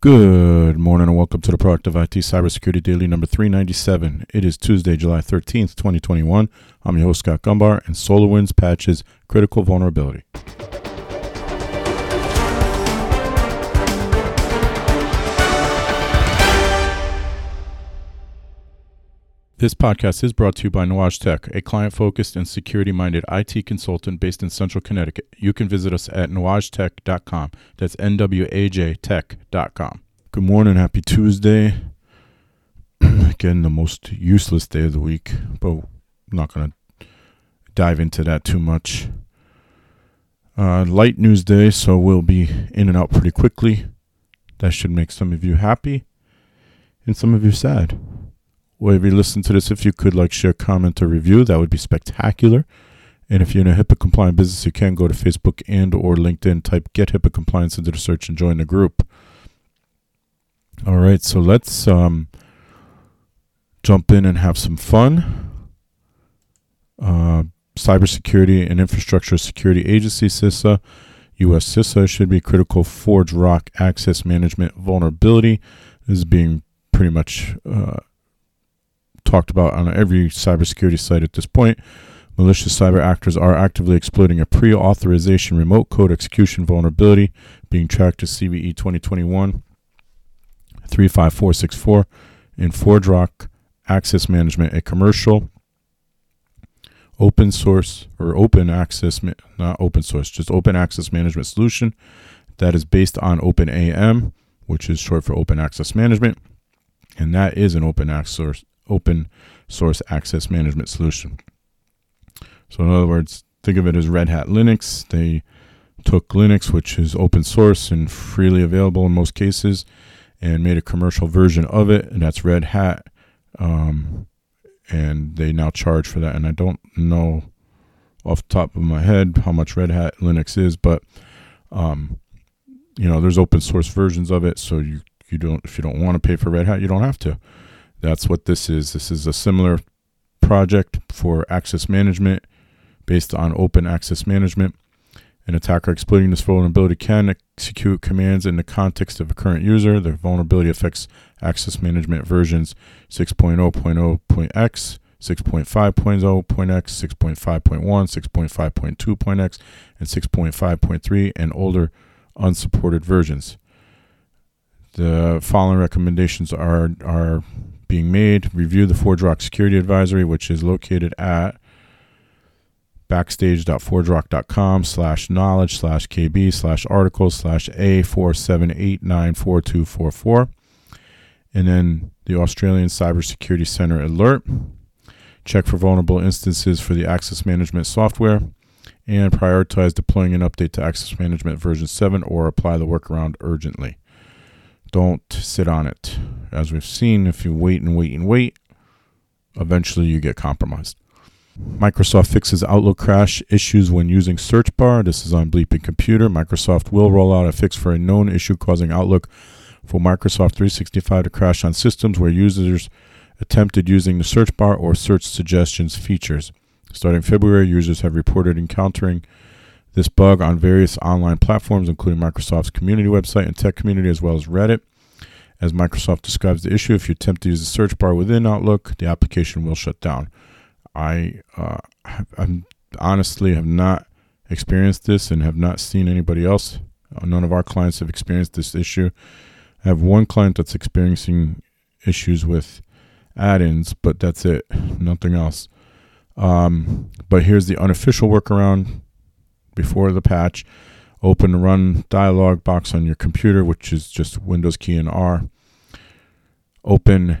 Good morning and welcome to the Product of IT Cybersecurity Daily number 397. It is Tuesday, July 13th, 2021. I'm your host, Scott Gumbar, and SolarWinds patches critical vulnerability. This podcast is brought to you by Nuage Tech, a client focused and security minded IT consultant based in central Connecticut. You can visit us at nuagetech.com. That's N W A J tech.com. Good morning. Happy Tuesday. Again, the most useless day of the week, but I'm not going to dive into that too much. Uh, light news day, so we'll be in and out pretty quickly. That should make some of you happy and some of you sad wherever you listen to this, if you could like share, comment, or review, that would be spectacular. And if you're in a HIPAA compliant business, you can go to Facebook and or LinkedIn, type get HIPAA compliance into the search and join the group. All right, so let's um, jump in and have some fun. Uh, Cybersecurity and Infrastructure Security Agency, CISA, US CISA, should be critical ForgeRock access management vulnerability. Is being pretty much uh, talked about on every cybersecurity site at this point. Malicious cyber actors are actively exploiting a pre authorization remote code execution vulnerability being tracked as CVE 2021 35464 in ForgeRock Access Management, a commercial open source or open access, not open source, just open access management solution that is based on OpenAM, which is short for Open Access Management. And that is an open access, open source access management solution. So, in other words, think of it as Red Hat Linux. They took Linux, which is open source and freely available in most cases, and made a commercial version of it, and that's Red Hat. Um, and they now charge for that. And I don't know off the top of my head how much Red Hat Linux is, but um, you know, there's open source versions of it, so you you don't if you don't want to pay for Red Hat, you don't have to. That's what this is. This is a similar project for access management based on open access management. An attacker exploiting this vulnerability can execute commands in the context of a current user. The vulnerability affects access management versions 6.0.0.x, 6.5.0.x, 6.5.1, 6.5.2.x, and 6.5.3, and older unsupported versions. The following recommendations are, are being made. Review the ForgeRock Security Advisory, which is located at backstage.forgerock.com slash knowledge slash kb slash articles slash a47894244 and then the australian cybersecurity center alert check for vulnerable instances for the access management software and prioritize deploying an update to access management version 7 or apply the workaround urgently don't sit on it. As we've seen, if you wait and wait and wait, eventually you get compromised. Microsoft fixes Outlook crash issues when using search bar. This is on Bleeping Computer. Microsoft will roll out a fix for a known issue causing Outlook for Microsoft 365 to crash on systems where users attempted using the search bar or search suggestions features. Starting February, users have reported encountering this bug on various online platforms, including Microsoft's community website and tech community, as well as Reddit. As Microsoft describes the issue, if you attempt to use the search bar within Outlook, the application will shut down. I uh, I'm honestly have not experienced this and have not seen anybody else. Uh, none of our clients have experienced this issue. I have one client that's experiencing issues with add-ins, but that's it. Nothing else. Um, but here's the unofficial workaround before the patch. Open run dialog box on your computer, which is just Windows key and R. Open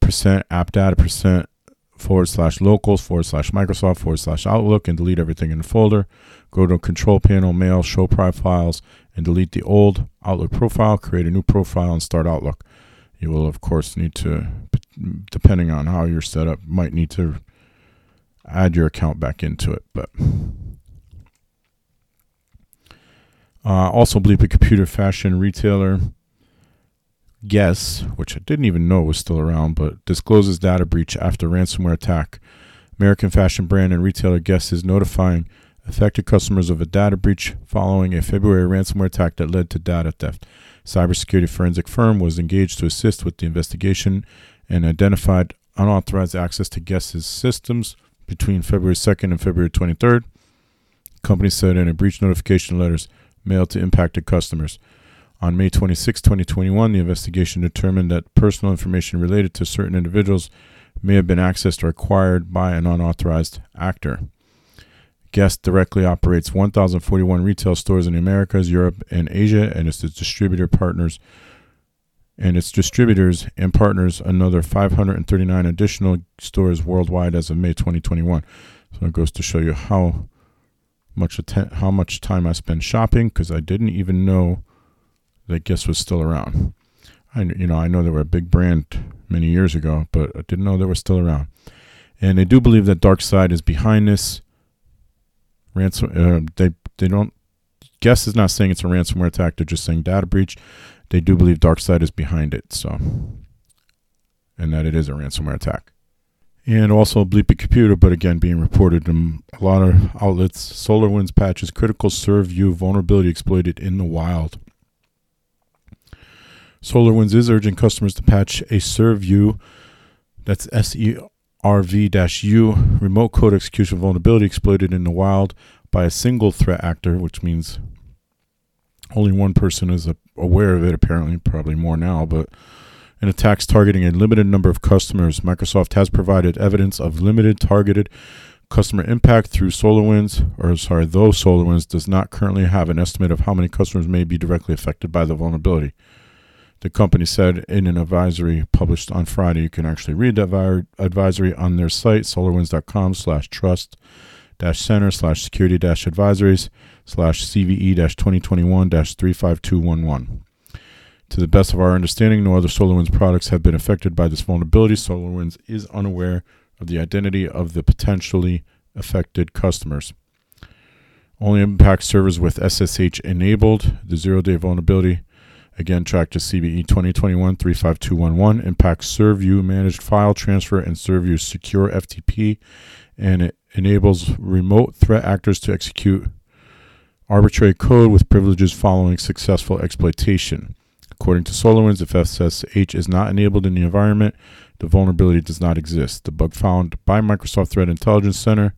percent app data percent forward slash locals forward slash Microsoft forward slash Outlook and delete everything in the folder. Go to control panel, mail, show profiles, and delete the old Outlook profile. Create a new profile and start Outlook. You will, of course, need to, depending on how you're set up, might need to add your account back into it. But Uh, also, Bleeping Computer fashion retailer Guess, which I didn't even know was still around, but discloses data breach after ransomware attack. American fashion brand and retailer Guess is notifying affected customers of a data breach following a February ransomware attack that led to data theft. cybersecurity forensic firm was engaged to assist with the investigation and identified unauthorized access to Guess's systems between February 2nd and February 23rd. Company said in a breach notification letters mailed to impacted customers. On May 26, 2021, the investigation determined that personal information related to certain individuals may have been accessed or acquired by an unauthorized actor. Guess directly operates 1,041 retail stores in the Americas, Europe, and Asia, and its distributor partners and its distributors and partners another 539 additional stores worldwide as of May 2021. So it goes to show you how much atten- how much time I spend shopping because I didn't even know that Guess was still around. I you know I know they were a big brand many years ago, but I didn't know they were still around. And they do believe that DarkSide is behind this ransom. Uh, they they don't. Guess is not saying it's a ransomware attack. They're just saying data breach. They do believe DarkSide is behind it. So, and that it is a ransomware attack. And also Bleeping Computer, but again being reported in a lot of outlets. SolarWinds patches critical Serv-U vulnerability exploited in the wild. SolarWinds is urging customers to patch a Serv-U, that's S E R V U, remote code execution vulnerability exploited in the wild by a single threat actor, which means only one person is aware of it, apparently, probably more now, but in attacks targeting a limited number of customers. Microsoft has provided evidence of limited targeted customer impact through SolarWinds, or sorry, though SolarWinds does not currently have an estimate of how many customers may be directly affected by the vulnerability. The company said in an advisory published on Friday, you can actually read that advisory on their site, solarwinds.com slash trust dash center slash security dash advisories slash CVE dash 2021 dash 35211. To the best of our understanding, no other SolarWinds products have been affected by this vulnerability. SolarWinds is unaware of the identity of the potentially affected customers. Only impacts servers with SSH enabled. The zero day vulnerability Again, tracked to CVE 2021 35211 impacts Serv-U managed file transfer and Serv-U secure FTP, and it enables remote threat actors to execute arbitrary code with privileges following successful exploitation. According to SolarWinds, if SSH is not enabled in the environment, the vulnerability does not exist. The bug found by Microsoft Threat Intelligence Center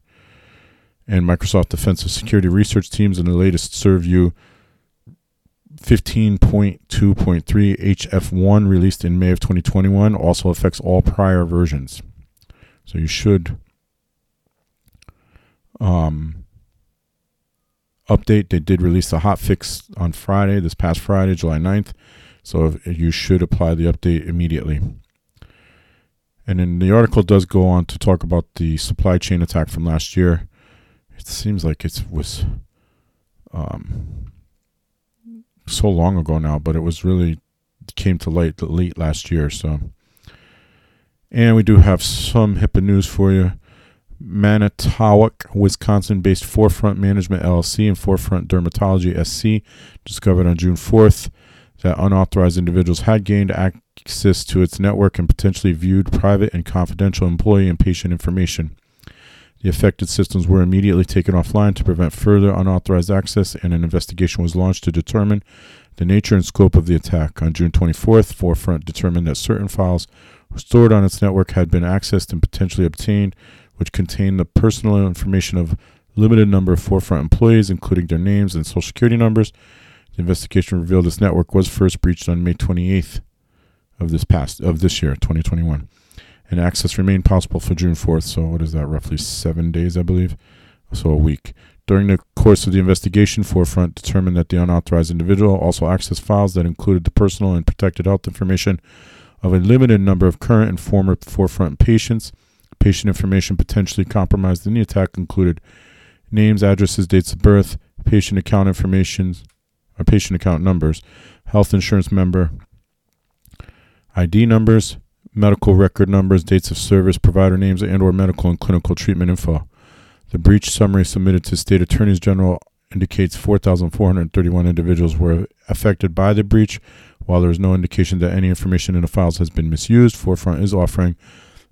and Microsoft Defensive Security Research teams in the latest Serv-U 15.2.3 HF1 released in May of 2021 also affects all prior versions. So you should um, update. They did release a hot fix on Friday, this past Friday, July 9th. So you should apply the update immediately. And then the article does go on to talk about the supply chain attack from last year. It seems like it was um, so long ago now, but it was really came to light late last year. So, and we do have some HIPAA news for you. Manitowoc, Wisconsin-based Forefront Management LLC and Forefront Dermatology SC discovered on June 4th that unauthorized individuals had gained access to its network and potentially viewed private and confidential employee and patient information. The affected systems were immediately taken offline to prevent further unauthorized access, and an investigation was launched to determine the nature and scope of the attack. On June 24th, Forefront determined that certain files stored on its network had been accessed and potentially obtained, which contained the personal information of limited number of Forefront employees, including their names and social security numbers. The investigation revealed this network was first breached on May 28th of this past of this year, 2021 and access remained possible for June 4th. So, what is that? Roughly seven days, I believe. So, a week. During the course of the investigation, Forefront determined that the unauthorized individual also accessed files that included the personal and protected health information of a limited number of current and former Forefront patients. Patient information potentially compromised in the attack included names, addresses, dates of birth, patient account information, patient account numbers, health insurance member, ID numbers, medical record numbers, dates of service, provider names, and or medical and clinical treatment info. The breach summary submitted to state attorneys general indicates 4,431 individuals were affected by the breach. While there is no indication that any information in the files has been misused, Forefront is offering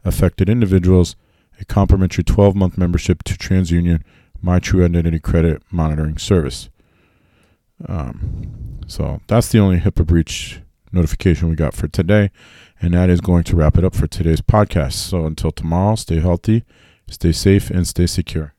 affected individuals a complimentary 12-month membership to TransUnion My True Identity Credit Monitoring Service. Um, so that's the only HIPAA breach notification we got for today. And that is going to wrap it up for today's podcast. So until tomorrow, stay healthy, stay safe, and stay secure.